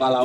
bala,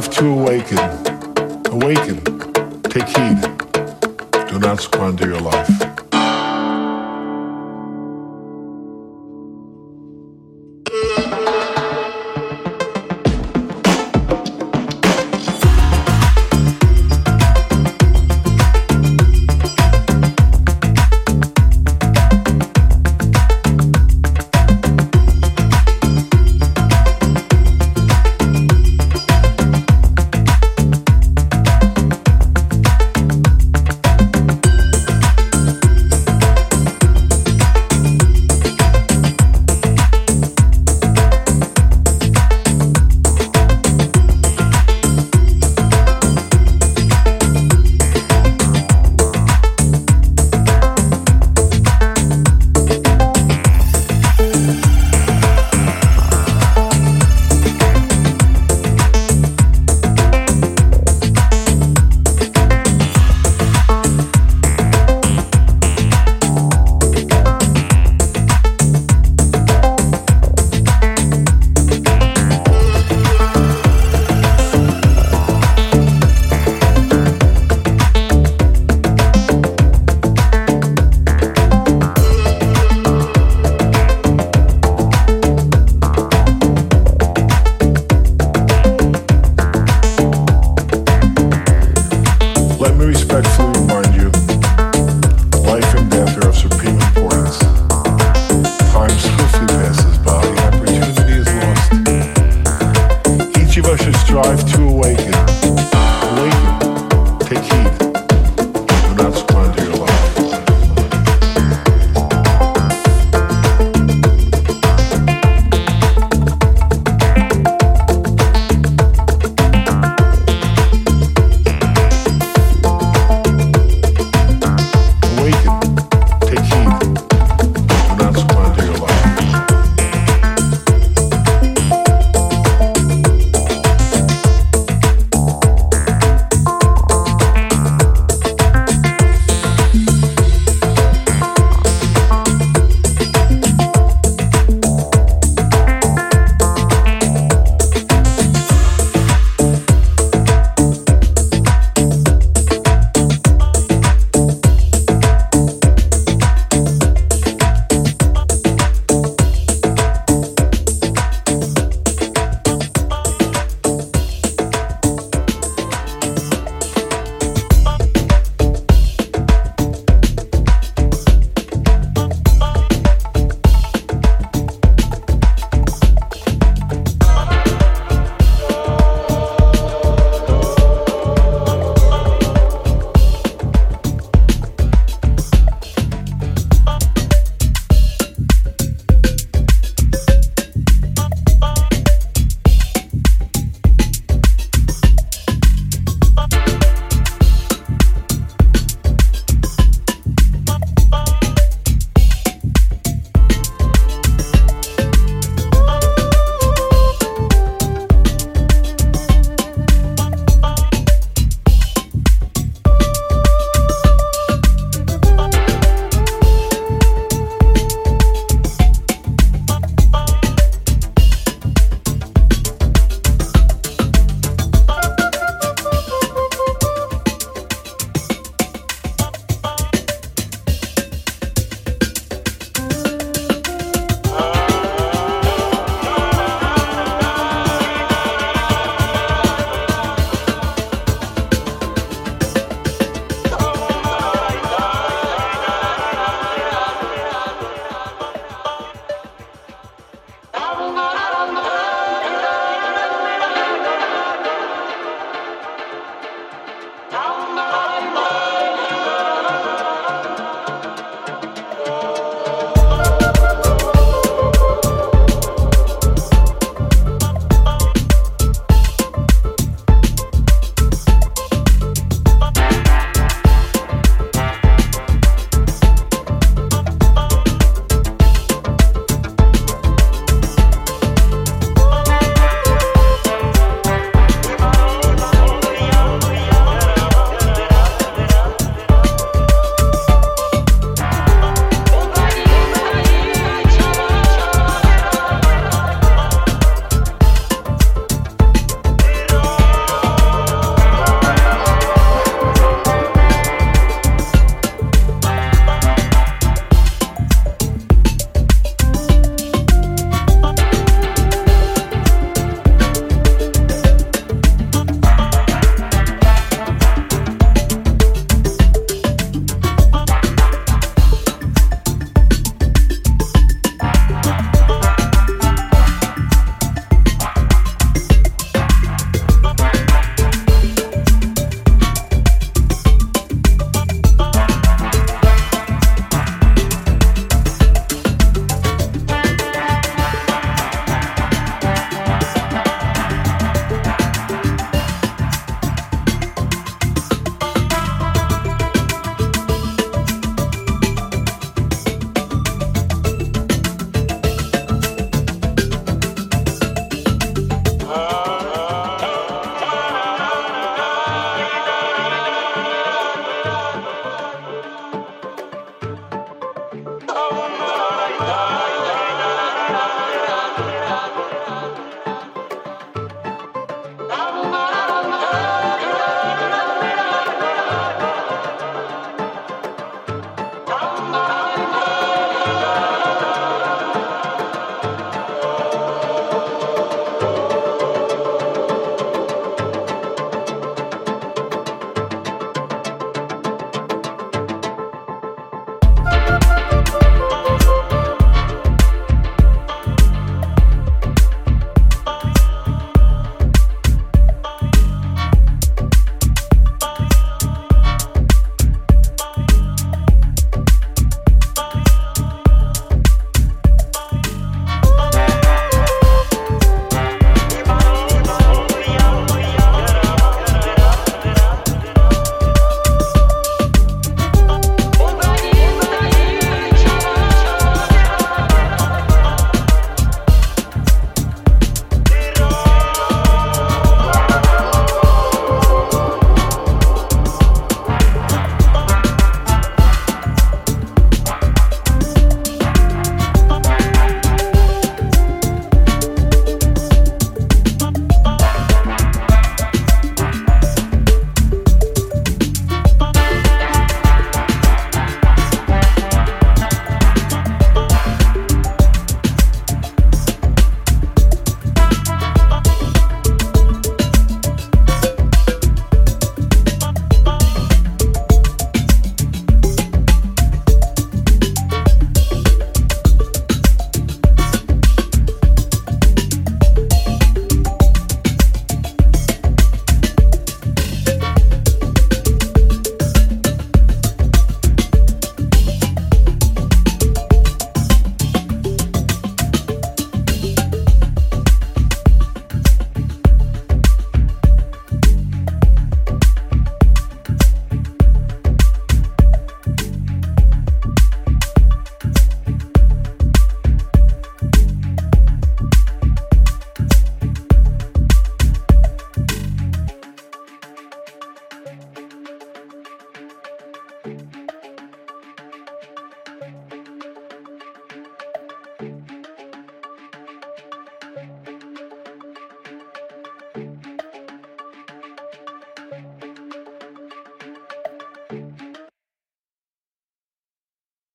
strive to. Awaken.